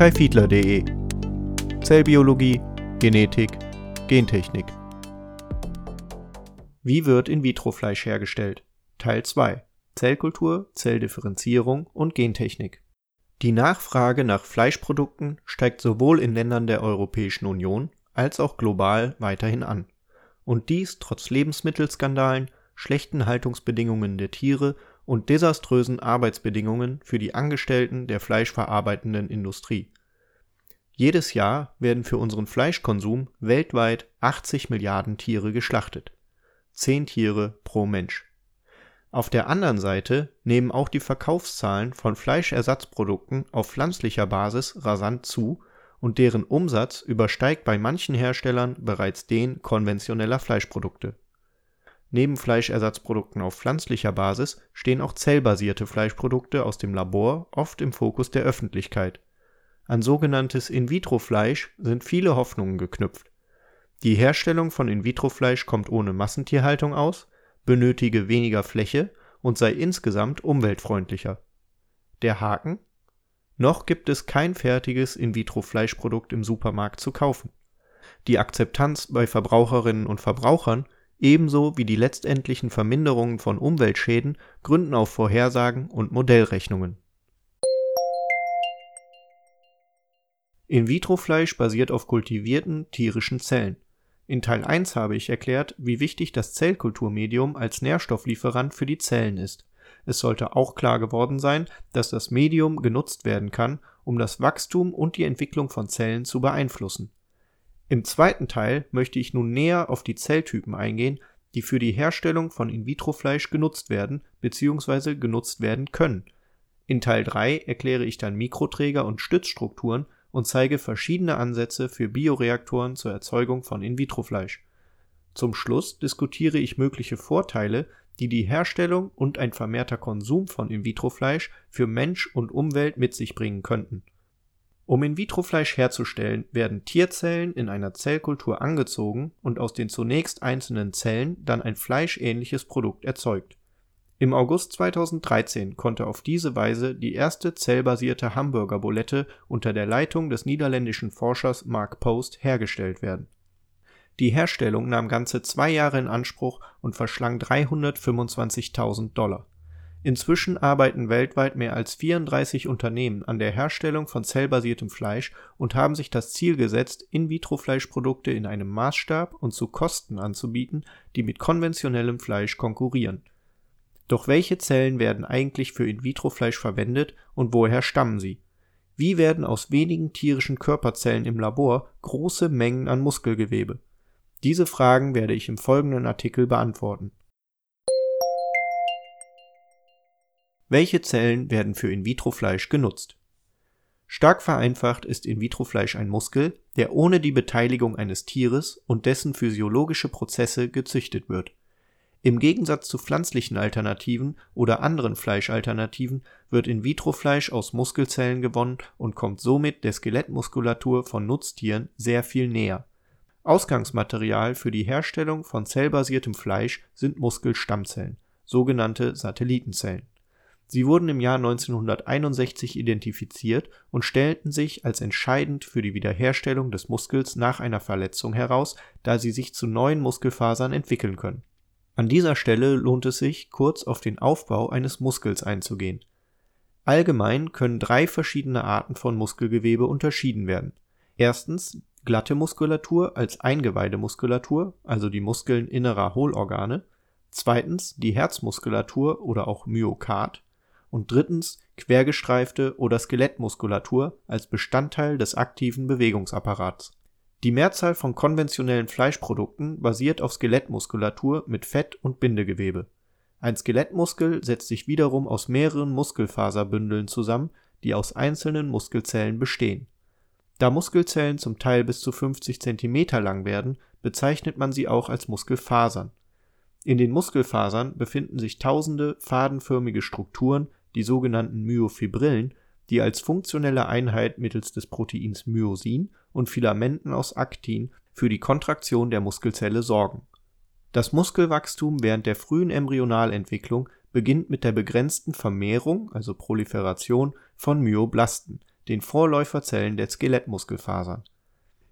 kaifiedler.de Zellbiologie, Genetik, Gentechnik. Wie wird In-vitro-Fleisch hergestellt? Teil 2 Zellkultur, Zelldifferenzierung und Gentechnik. Die Nachfrage nach Fleischprodukten steigt sowohl in Ländern der Europäischen Union als auch global weiterhin an. Und dies trotz Lebensmittelskandalen, schlechten Haltungsbedingungen der Tiere und desaströsen Arbeitsbedingungen für die Angestellten der fleischverarbeitenden Industrie. Jedes Jahr werden für unseren Fleischkonsum weltweit 80 Milliarden Tiere geschlachtet. 10 Tiere pro Mensch. Auf der anderen Seite nehmen auch die Verkaufszahlen von Fleischersatzprodukten auf pflanzlicher Basis rasant zu und deren Umsatz übersteigt bei manchen Herstellern bereits den konventioneller Fleischprodukte Neben Fleischersatzprodukten auf pflanzlicher Basis stehen auch zellbasierte Fleischprodukte aus dem Labor oft im Fokus der Öffentlichkeit. An sogenanntes In-vitro-Fleisch sind viele Hoffnungen geknüpft. Die Herstellung von In-vitro-Fleisch kommt ohne Massentierhaltung aus, benötige weniger Fläche und sei insgesamt umweltfreundlicher. Der Haken? Noch gibt es kein fertiges In-vitro-Fleischprodukt im Supermarkt zu kaufen. Die Akzeptanz bei Verbraucherinnen und Verbrauchern ebenso wie die letztendlichen Verminderungen von Umweltschäden gründen auf Vorhersagen und Modellrechnungen. In-vitro-Fleisch basiert auf kultivierten tierischen Zellen. In Teil 1 habe ich erklärt, wie wichtig das Zellkulturmedium als Nährstofflieferant für die Zellen ist. Es sollte auch klar geworden sein, dass das Medium genutzt werden kann, um das Wachstum und die Entwicklung von Zellen zu beeinflussen im zweiten Teil möchte ich nun näher auf die Zelltypen eingehen, die für die Herstellung von In-vitro-Fleisch genutzt werden bzw. genutzt werden können. In Teil 3 erkläre ich dann Mikroträger und Stützstrukturen und zeige verschiedene Ansätze für Bioreaktoren zur Erzeugung von In-vitro-Fleisch. Zum Schluss diskutiere ich mögliche Vorteile, die die Herstellung und ein vermehrter Konsum von In-vitro-Fleisch für Mensch und Umwelt mit sich bringen könnten um In-vitro-Fleisch herzustellen, werden Tierzellen in einer Zellkultur angezogen und aus den zunächst einzelnen Zellen dann ein fleischähnliches Produkt erzeugt. Im August 2013 konnte auf diese Weise die erste zellbasierte Hamburger-Bulette unter der Leitung des niederländischen Forschers Mark Post hergestellt werden. Die Herstellung nahm ganze zwei Jahre in Anspruch und verschlang 325.000 Dollar Inzwischen arbeiten weltweit mehr als 34 Unternehmen an der Herstellung von zellbasiertem Fleisch und haben sich das Ziel gesetzt, In-vitro-Fleischprodukte in einem Maßstab und zu Kosten anzubieten, die mit konventionellem Fleisch konkurrieren. Doch welche Zellen werden eigentlich für In-vitro-Fleisch verwendet und woher stammen sie? Wie werden aus wenigen tierischen Körperzellen im Labor große Mengen an Muskelgewebe? Diese Fragen werde ich im folgenden Artikel beantworten Welche Zellen werden für In-vitro-Fleisch genutzt? Stark vereinfacht ist In-vitro-Fleisch ein Muskel, der ohne die Beteiligung eines Tieres und dessen physiologische Prozesse gezüchtet wird. Im Gegensatz zu pflanzlichen Alternativen oder anderen Fleischalternativen wird In-vitro-Fleisch aus Muskelzellen gewonnen und kommt somit der Skelettmuskulatur von Nutztieren sehr viel näher. Ausgangsmaterial für die Herstellung von zellbasiertem Fleisch sind Muskelstammzellen, sogenannte Satellitenzellen Sie wurden im Jahr 1961 identifiziert und stellten sich als entscheidend für die Wiederherstellung des Muskels nach einer Verletzung heraus, da sie sich zu neuen Muskelfasern entwickeln können. An dieser Stelle lohnt es sich, kurz auf den Aufbau eines Muskels einzugehen. Allgemein können drei verschiedene Arten von Muskelgewebe unterschieden werden. Erstens glatte Muskulatur als Eingeweidemuskulatur, also die Muskeln innerer Hohlorgane. Zweitens die Herzmuskulatur oder auch Myokard und drittens quergestreifte oder Skelettmuskulatur als Bestandteil des aktiven Bewegungsapparats. Die Mehrzahl von konventionellen Fleischprodukten basiert auf Skelettmuskulatur mit Fett und Bindegewebe. Ein Skelettmuskel setzt sich wiederum aus mehreren Muskelfaserbündeln zusammen, die aus einzelnen Muskelzellen bestehen. Da Muskelzellen zum Teil bis zu 50 cm lang werden, bezeichnet man sie auch als Muskelfasern. In den Muskelfasern befinden sich tausende fadenförmige Strukturen, die sogenannten Myofibrillen, die als funktionelle Einheit mittels des Proteins Myosin und Filamenten aus Aktin für die Kontraktion der Muskelzelle sorgen. Das Muskelwachstum während der frühen Embryonalentwicklung beginnt mit der begrenzten Vermehrung also Proliferation von Myoblasten, den Vorläuferzellen der Skelettmuskelfasern.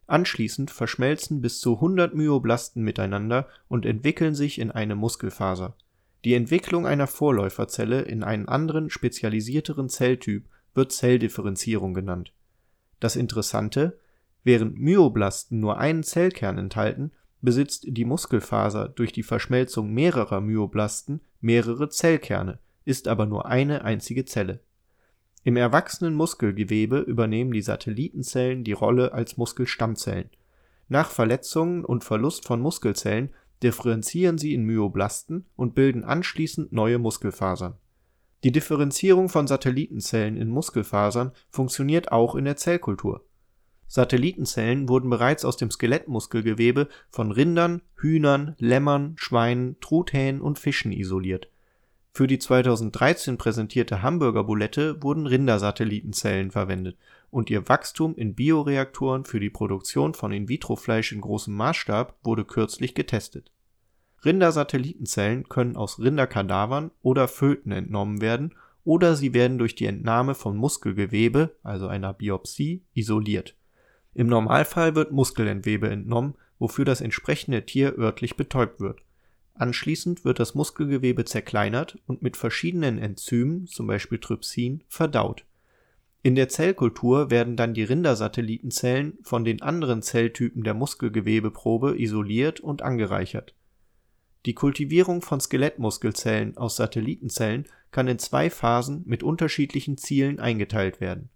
Anschließend verschmelzen bis zu 100 Myoblasten miteinander und entwickeln sich in eine Muskelfaser. Die Entwicklung einer Vorläuferzelle in einen anderen spezialisierteren Zelltyp wird Zelldifferenzierung genannt. Das Interessante: Während Myoblasten nur einen Zellkern enthalten, besitzt die Muskelfaser durch die Verschmelzung mehrerer Myoblasten mehrere Zellkerne, ist aber nur eine einzige Zelle. Im erwachsenen Muskelgewebe übernehmen die Satellitenzellen die Rolle als Muskelstammzellen. Nach Verletzungen und Verlust von Muskelzellen differenzieren sie in Myoblasten und bilden anschließend neue Muskelfasern. Die Differenzierung von Satellitenzellen in Muskelfasern funktioniert auch in der Zellkultur. Satellitenzellen wurden bereits aus dem Skelettmuskelgewebe von Rindern, Hühnern, Lämmern, Schweinen, Truthähnen und Fischen isoliert. Für die 2013 präsentierte Hamburger-Bulette wurden Rindersatellitenzellen verwendet und ihr Wachstum in Bioreaktoren für die Produktion von In-vitro-Fleisch in großem Maßstab wurde kürzlich getestet. Rindersatellitenzellen können aus Rinderkadavern oder Föten entnommen werden oder sie werden durch die Entnahme von Muskelgewebe, also einer Biopsie, isoliert. Im Normalfall wird Muskelentwebe entnommen, wofür das entsprechende Tier örtlich betäubt wird. Anschließend wird das Muskelgewebe zerkleinert und mit verschiedenen Enzymen zum Beispiel Trypsin) verdaut. In der Zellkultur werden dann die Rindersatellitenzellen von den anderen Zelltypen der Muskelgewebeprobe isoliert und angereichert. Die Kultivierung von Skelettmuskelzellen aus Satellitenzellen kann in zwei Phasen mit unterschiedlichen Zielen eingeteilt werden: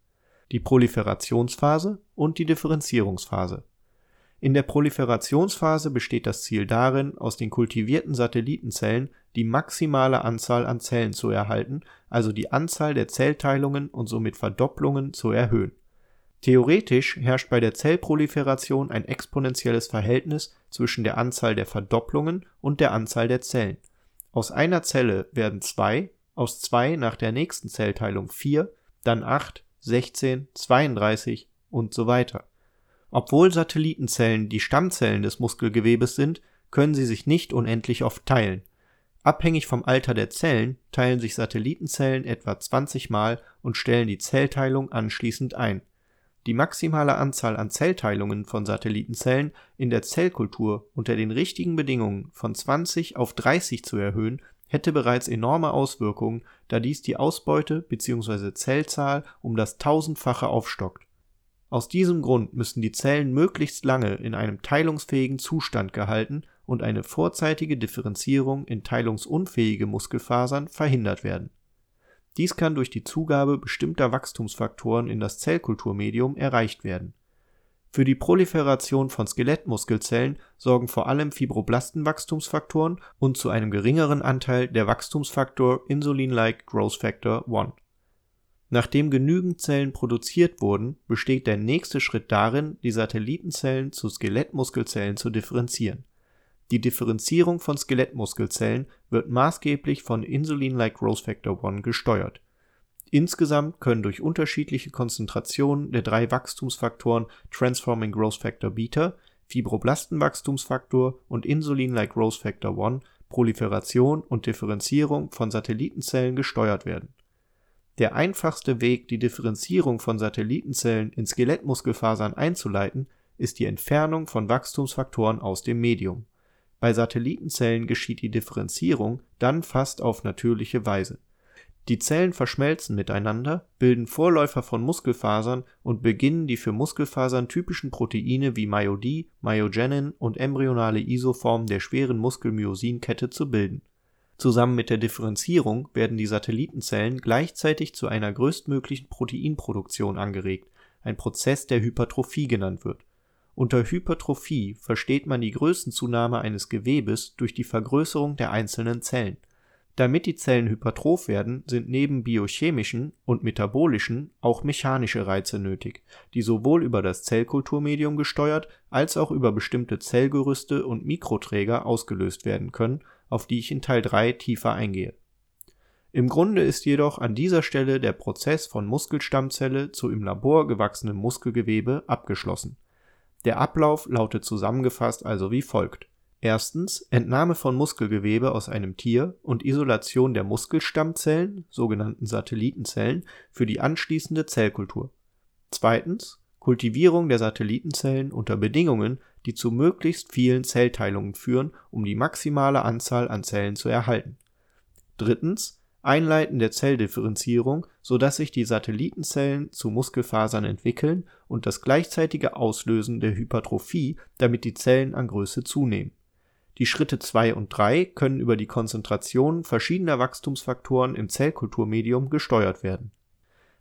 die Proliferationsphase und die Differenzierungsphase in der Proliferationsphase besteht das Ziel darin, aus den kultivierten Satellitenzellen die maximale Anzahl an Zellen zu erhalten, also die Anzahl der Zellteilungen und somit Verdopplungen zu erhöhen. Theoretisch herrscht bei der Zellproliferation ein exponentielles Verhältnis zwischen der Anzahl der Verdopplungen und der Anzahl der Zellen. Aus einer Zelle werden zwei, aus zwei nach der nächsten Zellteilung vier, dann acht, 16, 32 und so weiter obwohl Satellitenzellen die Stammzellen des Muskelgewebes sind, können sie sich nicht unendlich oft teilen. Abhängig vom Alter der Zellen teilen sich Satellitenzellen etwa 20 Mal und stellen die Zellteilung anschließend ein. Die maximale Anzahl an Zellteilungen von Satellitenzellen in der Zellkultur unter den richtigen Bedingungen von 20 auf 30 zu erhöhen, hätte bereits enorme Auswirkungen, da dies die Ausbeute bzw. Zellzahl um das Tausendfache aufstockt aus diesem Grund müssen die Zellen möglichst lange in einem teilungsfähigen Zustand gehalten und eine vorzeitige Differenzierung in teilungsunfähige Muskelfasern verhindert werden. Dies kann durch die Zugabe bestimmter Wachstumsfaktoren in das Zellkulturmedium erreicht werden. Für die Proliferation von Skelettmuskelzellen sorgen vor allem Fibroblastenwachstumsfaktoren und zu einem geringeren Anteil der Wachstumsfaktor Insulin-like Growth Factor 1 Nachdem genügend Zellen produziert wurden, besteht der nächste Schritt darin, die Satellitenzellen zu Skelettmuskelzellen zu differenzieren. Die Differenzierung von Skelettmuskelzellen wird maßgeblich von Insulin-like Growth Factor 1 gesteuert. Insgesamt können durch unterschiedliche Konzentrationen der drei Wachstumsfaktoren Transforming Growth Factor Beta, Fibroblastenwachstumsfaktor und Insulin-like Growth Factor 1 Proliferation und Differenzierung von Satellitenzellen gesteuert werden der einfachste Weg, die Differenzierung von Satellitenzellen in Skelettmuskelfasern einzuleiten, ist die Entfernung von Wachstumsfaktoren aus dem Medium. Bei Satellitenzellen geschieht die Differenzierung dann fast auf natürliche Weise. Die Zellen verschmelzen miteinander, bilden Vorläufer von Muskelfasern und beginnen die für Muskelfasern typischen Proteine wie Myodi, Myogenin und embryonale Isoformen der schweren Muskelmyosinkette zu bilden Zusammen mit der Differenzierung werden die Satellitenzellen gleichzeitig zu einer größtmöglichen Proteinproduktion angeregt, ein Prozess, der Hypertrophie genannt wird. Unter Hypertrophie versteht man die Größenzunahme eines Gewebes durch die Vergrößerung der einzelnen Zellen. Damit die Zellen hypertroph werden, sind neben biochemischen und metabolischen auch mechanische Reize nötig, die sowohl über das Zellkulturmedium gesteuert als auch über bestimmte Zellgerüste und Mikroträger ausgelöst werden können auf die ich in Teil 3 tiefer eingehe. Im Grunde ist jedoch an dieser Stelle der Prozess von Muskelstammzelle zu im Labor gewachsenem Muskelgewebe abgeschlossen. Der Ablauf lautet zusammengefasst also wie folgt: Erstens Entnahme von Muskelgewebe aus einem Tier und Isolation der Muskelstammzellen, sogenannten Satellitenzellen, für die anschließende Zellkultur. Zweitens Kultivierung der Satellitenzellen unter Bedingungen, die zu möglichst vielen Zellteilungen führen, um die maximale Anzahl an Zellen zu erhalten. Drittens Einleiten der Zelldifferenzierung, so dass sich die Satellitenzellen zu Muskelfasern entwickeln und das gleichzeitige Auslösen der Hypertrophie, damit die Zellen an Größe zunehmen. Die Schritte 2 und 3 können über die Konzentration verschiedener Wachstumsfaktoren im Zellkulturmedium gesteuert werden.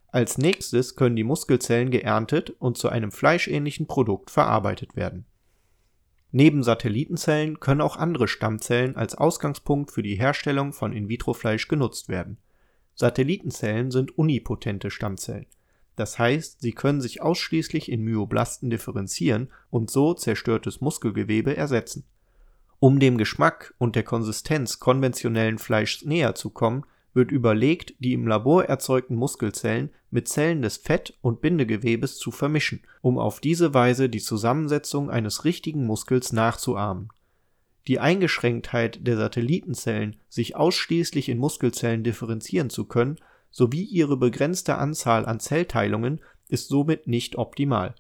Als nächstes können die Muskelzellen geerntet und zu einem fleischähnlichen Produkt verarbeitet werden Neben Satellitenzellen können auch andere Stammzellen als Ausgangspunkt für die Herstellung von In-vitro-Fleisch genutzt werden. Satellitenzellen sind unipotente Stammzellen, das heißt, sie können sich ausschließlich in Myoblasten differenzieren und so zerstörtes Muskelgewebe ersetzen. Um dem Geschmack und der Konsistenz konventionellen Fleischs näher zu kommen wird überlegt, die im Labor erzeugten Muskelzellen mit Zellen des Fett und Bindegewebes zu vermischen, um auf diese Weise die Zusammensetzung eines richtigen Muskels nachzuahmen. Die Eingeschränktheit der Satellitenzellen, sich ausschließlich in Muskelzellen differenzieren zu können, sowie ihre begrenzte Anzahl an Zellteilungen ist somit nicht optimal.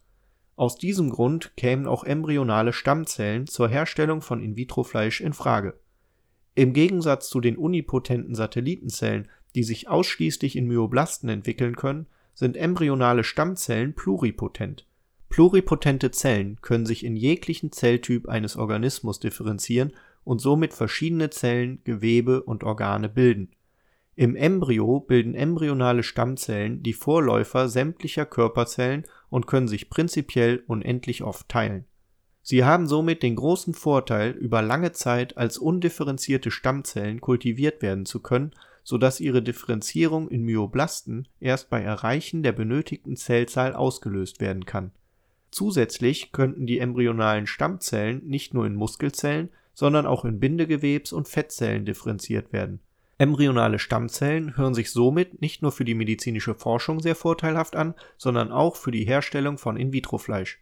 Aus diesem Grund kämen auch embryonale Stammzellen zur Herstellung von In-vitro-Fleisch in Frage im Gegensatz zu den unipotenten Satellitenzellen, die sich ausschließlich in Myoblasten entwickeln können, sind embryonale Stammzellen pluripotent. Pluripotente Zellen können sich in jeglichen Zelltyp eines Organismus differenzieren und somit verschiedene Zellen, Gewebe und Organe bilden. Im Embryo bilden embryonale Stammzellen die Vorläufer sämtlicher Körperzellen und können sich prinzipiell unendlich oft teilen Sie haben somit den großen Vorteil, über lange Zeit als undifferenzierte Stammzellen kultiviert werden zu können, so dass ihre Differenzierung in Myoblasten erst bei Erreichen der benötigten Zellzahl ausgelöst werden kann. Zusätzlich könnten die embryonalen Stammzellen nicht nur in Muskelzellen, sondern auch in Bindegewebs und Fettzellen differenziert werden. Embryonale Stammzellen hören sich somit nicht nur für die medizinische Forschung sehr vorteilhaft an, sondern auch für die Herstellung von In-vitro-Fleisch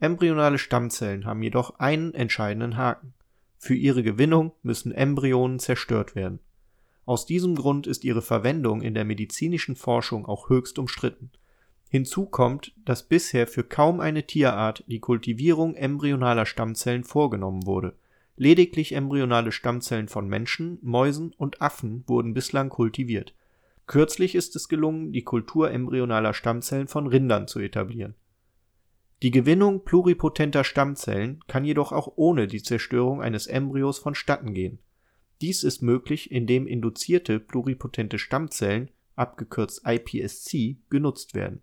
Embryonale Stammzellen haben jedoch einen entscheidenden Haken: Für ihre Gewinnung müssen Embryonen zerstört werden. Aus diesem Grund ist ihre Verwendung in der medizinischen Forschung auch höchst umstritten. Hinzu kommt, dass bisher für kaum eine Tierart die Kultivierung embryonaler Stammzellen vorgenommen wurde. Lediglich embryonale Stammzellen von Menschen, Mäusen und Affen wurden bislang kultiviert. Kürzlich ist es gelungen, die Kultur embryonaler Stammzellen von Rindern zu etablieren die Gewinnung pluripotenter Stammzellen kann jedoch auch ohne die Zerstörung eines Embryos vonstatten gehen. Dies ist möglich, indem induzierte pluripotente Stammzellen abgekürzt iPSC genutzt werden.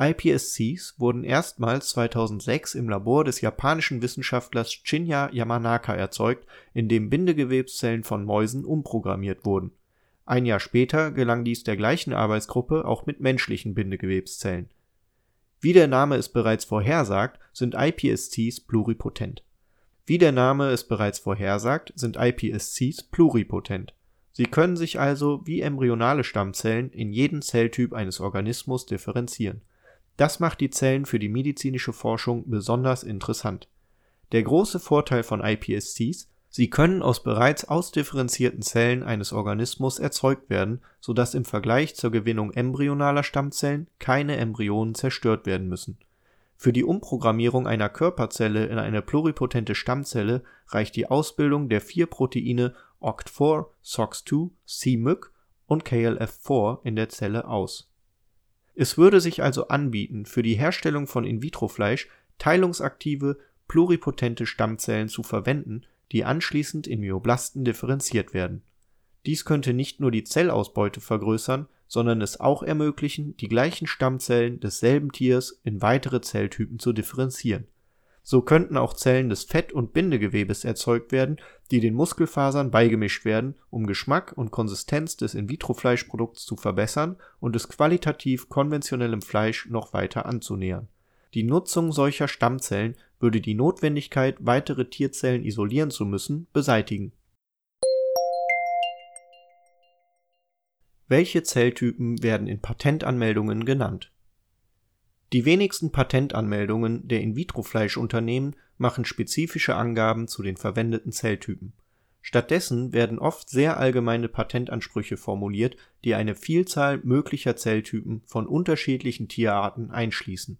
iPSCs wurden erstmals 2006 im Labor des japanischen Wissenschaftlers Shinya Yamanaka erzeugt, indem Bindegewebszellen von Mäusen umprogrammiert wurden. Ein Jahr später gelang dies der gleichen Arbeitsgruppe auch mit menschlichen Bindegewebszellen wie der Name es bereits vorhersagt, sind iPSCs pluripotent. Wie der Name es bereits vorhersagt, sind iPSCs pluripotent. Sie können sich also wie embryonale Stammzellen in jeden Zelltyp eines Organismus differenzieren. Das macht die Zellen für die medizinische Forschung besonders interessant. Der große Vorteil von iPSCs Sie können aus bereits ausdifferenzierten Zellen eines Organismus erzeugt werden, so dass im Vergleich zur Gewinnung embryonaler Stammzellen keine Embryonen zerstört werden müssen. Für die Umprogrammierung einer Körperzelle in eine pluripotente Stammzelle reicht die Ausbildung der vier Proteine OCT4, SOX2, c-Myc und KLF4 in der Zelle aus. Es würde sich also anbieten, für die Herstellung von In-vitro-Fleisch teilungsaktive, pluripotente Stammzellen zu verwenden die anschließend in Myoblasten differenziert werden. Dies könnte nicht nur die Zellausbeute vergrößern, sondern es auch ermöglichen, die gleichen Stammzellen desselben Tiers in weitere Zelltypen zu differenzieren. So könnten auch Zellen des Fett und Bindegewebes erzeugt werden, die den Muskelfasern beigemischt werden, um Geschmack und Konsistenz des In-vitro-Fleischprodukts zu verbessern und es qualitativ konventionellem Fleisch noch weiter anzunähern. Die Nutzung solcher Stammzellen würde die Notwendigkeit, weitere Tierzellen isolieren zu müssen, beseitigen. Welche Zelltypen werden in Patentanmeldungen genannt? Die wenigsten Patentanmeldungen der In-vitro-Fleischunternehmen machen spezifische Angaben zu den verwendeten Zelltypen. Stattdessen werden oft sehr allgemeine Patentansprüche formuliert, die eine Vielzahl möglicher Zelltypen von unterschiedlichen Tierarten einschließen.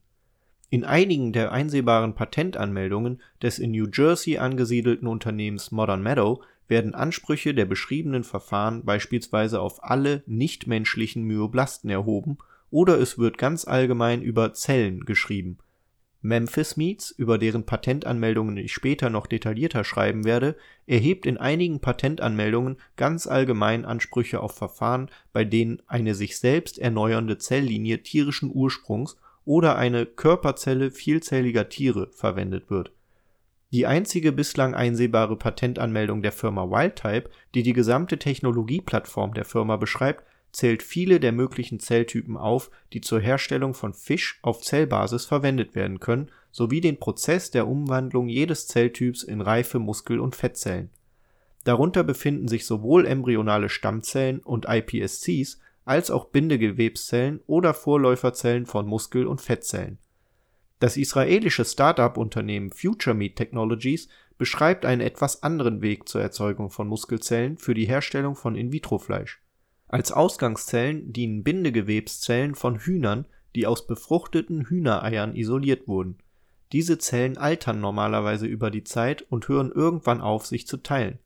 In einigen der einsehbaren Patentanmeldungen des in New Jersey angesiedelten Unternehmens Modern Meadow werden Ansprüche der beschriebenen Verfahren beispielsweise auf alle nichtmenschlichen Myoblasten erhoben oder es wird ganz allgemein über Zellen geschrieben. Memphis Meats, über deren Patentanmeldungen ich später noch detaillierter schreiben werde, erhebt in einigen Patentanmeldungen ganz allgemein Ansprüche auf Verfahren, bei denen eine sich selbst erneuernde Zelllinie tierischen Ursprungs oder eine Körperzelle vielzelliger Tiere verwendet wird. Die einzige bislang einsehbare Patentanmeldung der Firma Wildtype, die die gesamte Technologieplattform der Firma beschreibt zählt viele der möglichen Zelltypen auf, die zur Herstellung von Fisch auf Zellbasis verwendet werden können, sowie den Prozess der Umwandlung jedes Zelltyps in reife Muskel und Fettzellen. Darunter befinden sich sowohl embryonale Stammzellen und iPSCs als auch Bindegewebszellen oder Vorläuferzellen von Muskel und Fettzellen. Das israelische Start-up-Unternehmen FutureMeat Technologies beschreibt einen etwas anderen Weg zur Erzeugung von Muskelzellen für die Herstellung von In-vitro-Fleisch als Ausgangszellen dienen Bindegewebszellen von Hühnern, die aus befruchteten Hühnereiern isoliert wurden. Diese Zellen altern normalerweise über die Zeit und hören irgendwann auf, sich zu teilen.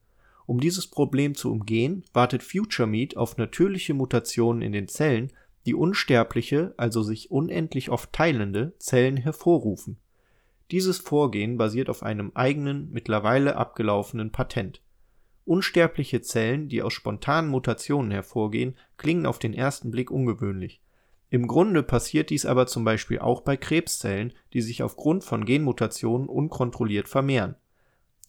Um dieses Problem zu umgehen, wartet FutureMeat auf natürliche Mutationen in den Zellen, die unsterbliche, also sich unendlich oft teilende Zellen hervorrufen. Dieses Vorgehen basiert auf einem eigenen, mittlerweile abgelaufenen Patent Unsterbliche Zellen, die aus spontanen Mutationen hervorgehen, klingen auf den ersten Blick ungewöhnlich. Im Grunde passiert dies aber zum Beispiel auch bei Krebszellen, die sich aufgrund von Genmutationen unkontrolliert vermehren.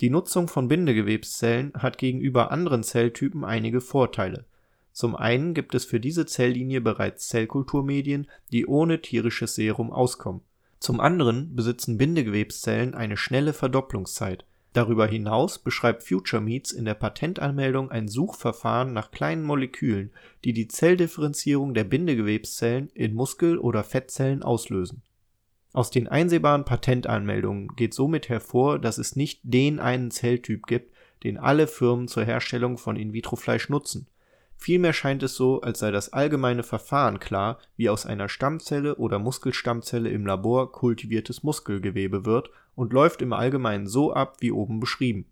Die Nutzung von Bindegewebszellen hat gegenüber anderen Zelltypen einige Vorteile. Zum einen gibt es für diese Zelllinie bereits Zellkulturmedien, die ohne tierisches Serum auskommen. Zum anderen besitzen Bindegewebszellen eine schnelle Verdopplungszeit Darüber hinaus beschreibt FutureMeats in der Patentanmeldung ein Suchverfahren nach kleinen Molekülen, die die Zelldifferenzierung der Bindegewebszellen in Muskel oder Fettzellen auslösen. Aus den einsehbaren Patentanmeldungen geht somit hervor, dass es nicht den einen Zelltyp gibt, den alle Firmen zur Herstellung von In-vitro-Fleisch nutzen Vielmehr scheint es so, als sei das allgemeine Verfahren klar, wie aus einer Stammzelle oder Muskelstammzelle im Labor kultiviertes Muskelgewebe wird und läuft im Allgemeinen so ab wie oben beschrieben.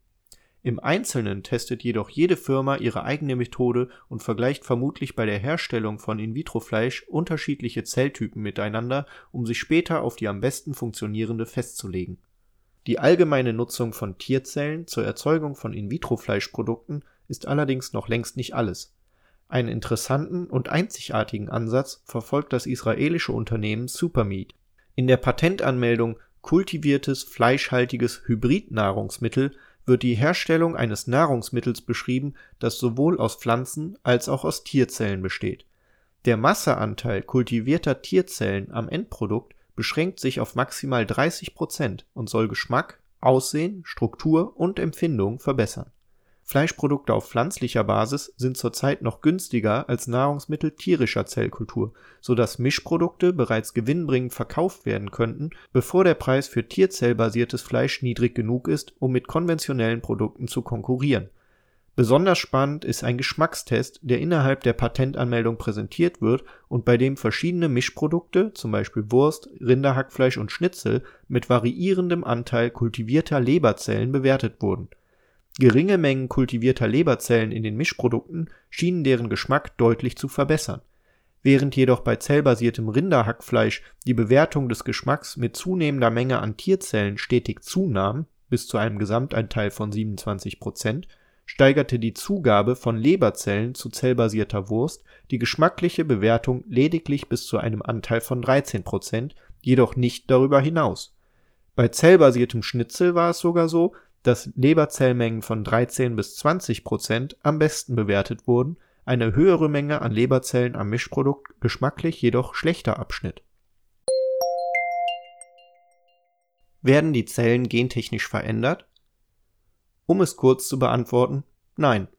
Im Einzelnen testet jedoch jede Firma ihre eigene Methode und vergleicht vermutlich bei der Herstellung von In-vitro-Fleisch unterschiedliche Zelltypen miteinander, um sich später auf die am besten funktionierende festzulegen. Die allgemeine Nutzung von Tierzellen zur Erzeugung von In-vitro-Fleischprodukten ist allerdings noch längst nicht alles einen interessanten und einzigartigen Ansatz verfolgt das israelische Unternehmen Supermeat. In der Patentanmeldung kultiviertes fleischhaltiges Hybridnahrungsmittel wird die Herstellung eines Nahrungsmittels beschrieben, das sowohl aus Pflanzen als auch aus Tierzellen besteht. Der Masseanteil kultivierter Tierzellen am Endprodukt beschränkt sich auf maximal 30 Prozent und soll Geschmack, Aussehen, Struktur und Empfindung verbessern Fleischprodukte auf pflanzlicher Basis sind zurzeit noch günstiger als Nahrungsmittel tierischer Zellkultur, so dass Mischprodukte bereits gewinnbringend verkauft werden könnten, bevor der Preis für tierzellbasiertes Fleisch niedrig genug ist, um mit konventionellen Produkten zu konkurrieren. Besonders spannend ist ein Geschmackstest, der innerhalb der Patentanmeldung präsentiert wird und bei dem verschiedene Mischprodukte zum Beispiel Wurst, Rinderhackfleisch und Schnitzel mit variierendem Anteil kultivierter Leberzellen bewertet wurden Geringe Mengen kultivierter Leberzellen in den Mischprodukten schienen deren Geschmack deutlich zu verbessern. Während jedoch bei zellbasiertem Rinderhackfleisch die Bewertung des Geschmacks mit zunehmender Menge an Tierzellen stetig zunahm (bis zu einem Gesamtanteil von 27 Prozent), steigerte die Zugabe von Leberzellen zu zellbasierter Wurst die geschmackliche Bewertung lediglich bis zu einem Anteil von 13 Prozent, jedoch nicht darüber hinaus. Bei zellbasiertem Schnitzel war es sogar so dass Leberzellmengen von 13 bis 20 Prozent am besten bewertet wurden, eine höhere Menge an Leberzellen am Mischprodukt geschmacklich jedoch schlechter abschnitt. Werden die Zellen gentechnisch verändert? Um es kurz zu beantworten, nein.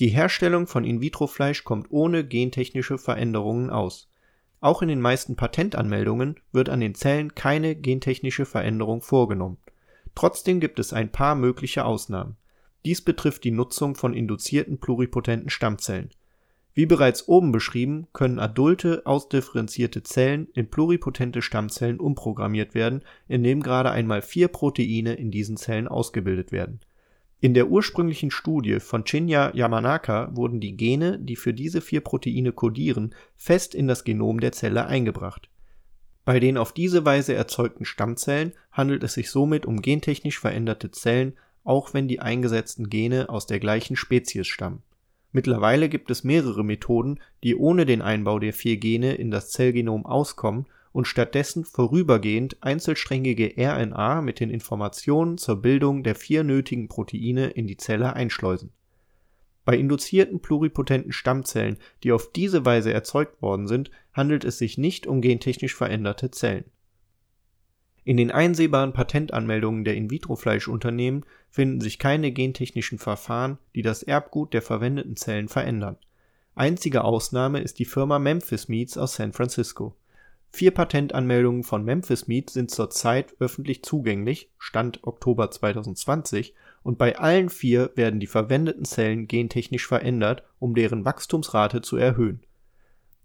Die Herstellung von In-vitro-Fleisch kommt ohne gentechnische Veränderungen aus. Auch in den meisten Patentanmeldungen wird an den Zellen keine gentechnische Veränderung vorgenommen Trotzdem gibt es ein paar mögliche Ausnahmen. Dies betrifft die Nutzung von induzierten pluripotenten Stammzellen. Wie bereits oben beschrieben, können adulte, ausdifferenzierte Zellen in pluripotente Stammzellen umprogrammiert werden, indem gerade einmal vier Proteine in diesen Zellen ausgebildet werden. In der ursprünglichen Studie von Shinya Yamanaka wurden die Gene, die für diese vier Proteine kodieren, fest in das Genom der Zelle eingebracht. Bei den auf diese Weise erzeugten Stammzellen handelt es sich somit um gentechnisch veränderte Zellen, auch wenn die eingesetzten Gene aus der gleichen Spezies stammen. Mittlerweile gibt es mehrere Methoden, die ohne den Einbau der vier Gene in das Zellgenom auskommen und stattdessen vorübergehend einzelsträngige RNA mit den Informationen zur Bildung der vier nötigen Proteine in die Zelle einschleusen. Bei induzierten pluripotenten Stammzellen, die auf diese Weise erzeugt worden sind, handelt es sich nicht um gentechnisch veränderte Zellen in den einsehbaren Patentanmeldungen der In-vitro-Fleischunternehmen finden sich keine gentechnischen Verfahren, die das Erbgut der verwendeten Zellen verändern. Einzige Ausnahme ist die Firma Memphis Meats aus San Francisco. Vier Patentanmeldungen von Memphis Meat sind zurzeit öffentlich zugänglich (Stand Oktober 2020) und bei allen vier werden die verwendeten Zellen gentechnisch verändert, um deren Wachstumsrate zu erhöhen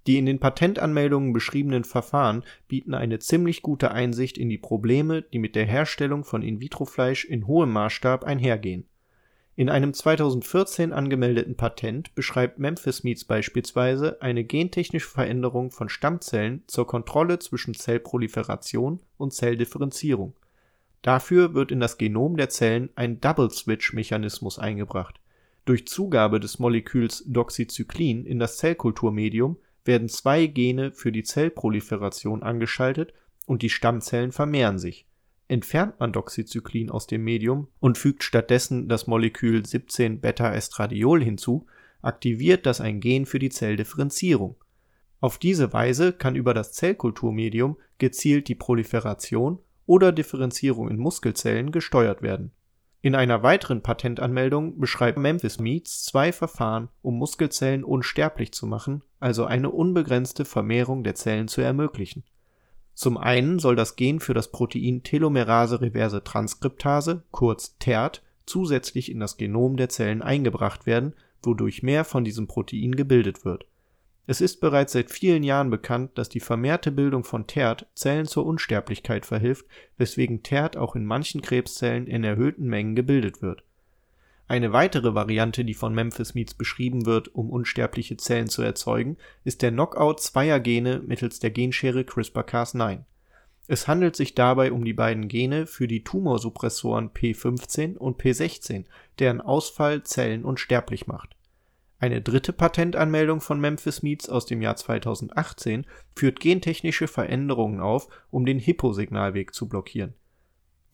die in den Patentanmeldungen beschriebenen Verfahren bieten eine ziemlich gute Einsicht in die Probleme, die mit der Herstellung von In-vitro-Fleisch in hohem Maßstab einhergehen. In einem 2014 angemeldeten Patent beschreibt Memphis Meats beispielsweise eine gentechnische Veränderung von Stammzellen zur Kontrolle zwischen Zellproliferation und Zelldifferenzierung. Dafür wird in das Genom der Zellen ein Double-Switch-Mechanismus eingebracht. Durch Zugabe des Moleküls Doxycyclin in das Zellkulturmedium werden zwei Gene für die Zellproliferation angeschaltet und die Stammzellen vermehren sich. Entfernt man Doxycyclin aus dem Medium und fügt stattdessen das Molekül 17-Beta-Estradiol hinzu, aktiviert das ein Gen für die Zelldifferenzierung. Auf diese Weise kann über das Zellkulturmedium gezielt die Proliferation oder Differenzierung in Muskelzellen gesteuert werden in einer weiteren Patentanmeldung beschreibt Memphis Meats zwei Verfahren, um Muskelzellen unsterblich zu machen, also eine unbegrenzte Vermehrung der Zellen zu ermöglichen. Zum einen soll das Gen für das Protein Telomerase-reverse-Transkriptase kurz TERT zusätzlich in das Genom der Zellen eingebracht werden, wodurch mehr von diesem Protein gebildet wird es ist bereits seit vielen Jahren bekannt, dass die vermehrte Bildung von TERT Zellen zur Unsterblichkeit verhilft, weswegen TERT auch in manchen Krebszellen in erhöhten Mengen gebildet wird. Eine weitere Variante, die von Memphis Meats beschrieben wird, um unsterbliche Zellen zu erzeugen, ist der Knockout zweier Gene mittels der Genschere CRISPR-Cas9. Es handelt sich dabei um die beiden Gene für die Tumorsuppressoren P15 und P16, deren Ausfall Zellen unsterblich macht eine dritte Patentanmeldung von Memphis Meats aus dem Jahr 2018 führt gentechnische Veränderungen auf, um den Hippo-Signalweg zu blockieren.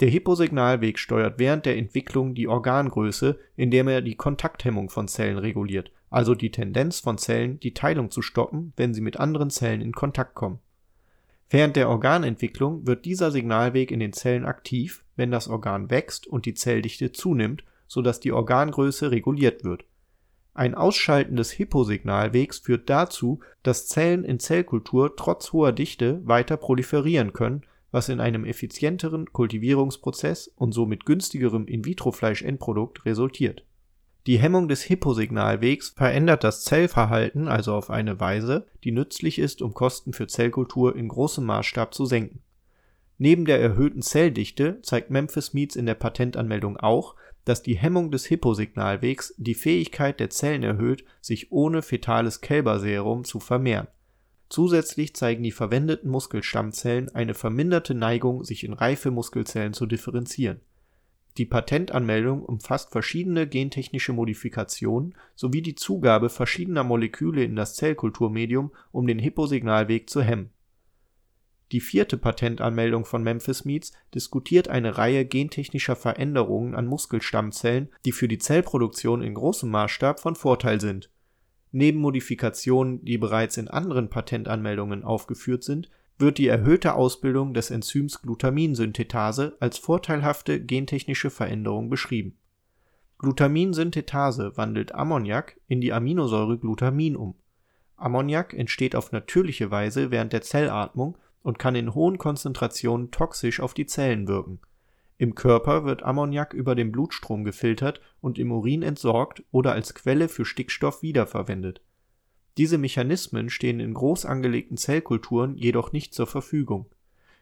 Der Hippo-Signalweg steuert während der Entwicklung die Organgröße, indem er die Kontakthemmung von Zellen reguliert, also die Tendenz von Zellen, die Teilung zu stoppen, wenn sie mit anderen Zellen in Kontakt kommen. Während der Organentwicklung wird dieser Signalweg in den Zellen aktiv, wenn das Organ wächst und die Zelldichte zunimmt, sodass die Organgröße reguliert wird ein Ausschalten des Hippo-Signalwegs führt dazu, dass Zellen in Zellkultur trotz hoher Dichte weiter proliferieren können, was in einem effizienteren Kultivierungsprozess und somit günstigerem In-vitro-Fleisch-Endprodukt resultiert. Die Hemmung des Hippo-Signalwegs verändert das Zellverhalten also auf eine Weise, die nützlich ist, um Kosten für Zellkultur in großem Maßstab zu senken. Neben der erhöhten Zelldichte zeigt Memphis Meats in der Patentanmeldung auch dass die Hemmung des Hippo-Signalwegs die Fähigkeit der Zellen erhöht, sich ohne fetales Kälberserum zu vermehren. Zusätzlich zeigen die verwendeten Muskelstammzellen eine verminderte Neigung, sich in reife Muskelzellen zu differenzieren. Die Patentanmeldung umfasst verschiedene gentechnische Modifikationen sowie die Zugabe verschiedener Moleküle in das Zellkulturmedium, um den Hippo-Signalweg zu hemmen die vierte Patentanmeldung von Memphis Meats diskutiert eine Reihe gentechnischer Veränderungen an Muskelstammzellen, die für die Zellproduktion in großem Maßstab von Vorteil sind. Neben Modifikationen, die bereits in anderen Patentanmeldungen aufgeführt sind, wird die erhöhte Ausbildung des Enzyms Glutaminsynthetase als vorteilhafte gentechnische Veränderung beschrieben. Glutaminsynthetase wandelt Ammoniak in die Aminosäure Glutamin um. Ammoniak entsteht auf natürliche Weise während der Zellatmung und kann in hohen Konzentrationen toxisch auf die Zellen wirken. Im Körper wird Ammoniak über den Blutstrom gefiltert und im Urin entsorgt oder als Quelle für Stickstoff wiederverwendet. Diese Mechanismen stehen in groß angelegten Zellkulturen jedoch nicht zur Verfügung.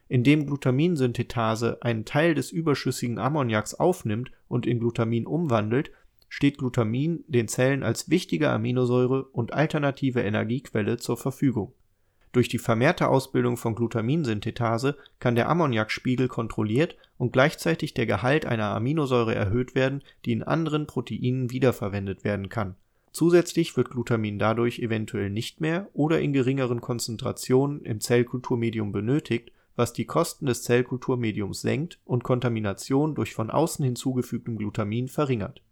Indem Glutaminsynthetase einen Teil des überschüssigen Ammoniaks aufnimmt und in Glutamin umwandelt, steht Glutamin den Zellen als wichtige Aminosäure und alternative Energiequelle zur Verfügung durch die vermehrte Ausbildung von Glutaminsynthetase kann der Ammoniakspiegel kontrolliert und gleichzeitig der Gehalt einer Aminosäure erhöht werden, die in anderen Proteinen wiederverwendet werden kann. Zusätzlich wird Glutamin dadurch eventuell nicht mehr oder in geringeren Konzentrationen im Zellkulturmedium benötigt, was die Kosten des Zellkulturmediums senkt und Kontamination durch von außen hinzugefügtem Glutamin verringert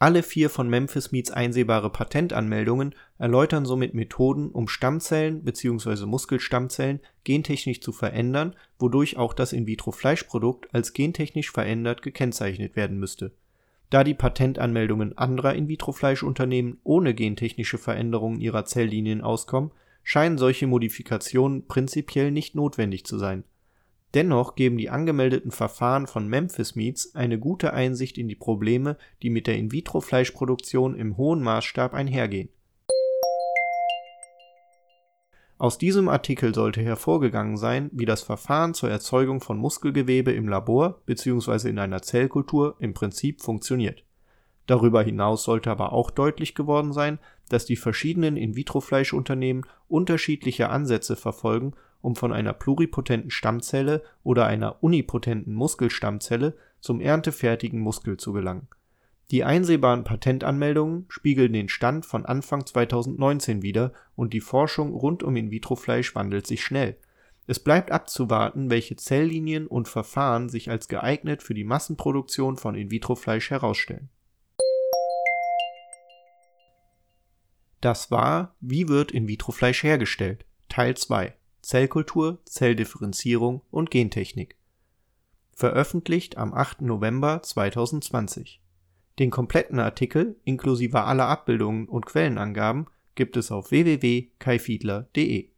alle vier von Memphis Meats einsehbare Patentanmeldungen erläutern somit Methoden, um Stammzellen bzw. Muskelstammzellen gentechnisch zu verändern, wodurch auch das In-vitro-Fleischprodukt als gentechnisch verändert gekennzeichnet werden müsste. Da die Patentanmeldungen anderer In-vitro-Fleischunternehmen ohne gentechnische Veränderungen ihrer Zelllinien auskommen, scheinen solche Modifikationen prinzipiell nicht notwendig zu sein Dennoch geben die angemeldeten Verfahren von Memphis Meats eine gute Einsicht in die Probleme, die mit der In-vitro-Fleischproduktion im hohen Maßstab einhergehen. Aus diesem Artikel sollte hervorgegangen sein, wie das Verfahren zur Erzeugung von Muskelgewebe im Labor bzw. in einer Zellkultur im Prinzip funktioniert. Darüber hinaus sollte aber auch deutlich geworden sein, dass die verschiedenen In-vitro-Fleischunternehmen unterschiedliche Ansätze verfolgen um von einer pluripotenten Stammzelle oder einer unipotenten Muskelstammzelle zum erntefertigen Muskel zu gelangen. Die einsehbaren Patentanmeldungen spiegeln den Stand von Anfang 2019 wider und die Forschung rund um In-vitro-Fleisch wandelt sich schnell. Es bleibt abzuwarten, welche Zelllinien und Verfahren sich als geeignet für die Massenproduktion von In-vitro-Fleisch herausstellen. Das war Wie wird In-vitro-Fleisch hergestellt? Teil 2 Zellkultur, Zelldifferenzierung und Gentechnik. Veröffentlicht am 8. November 2020. Den kompletten Artikel inklusive aller Abbildungen und Quellenangaben gibt es auf www.kaifiedler.de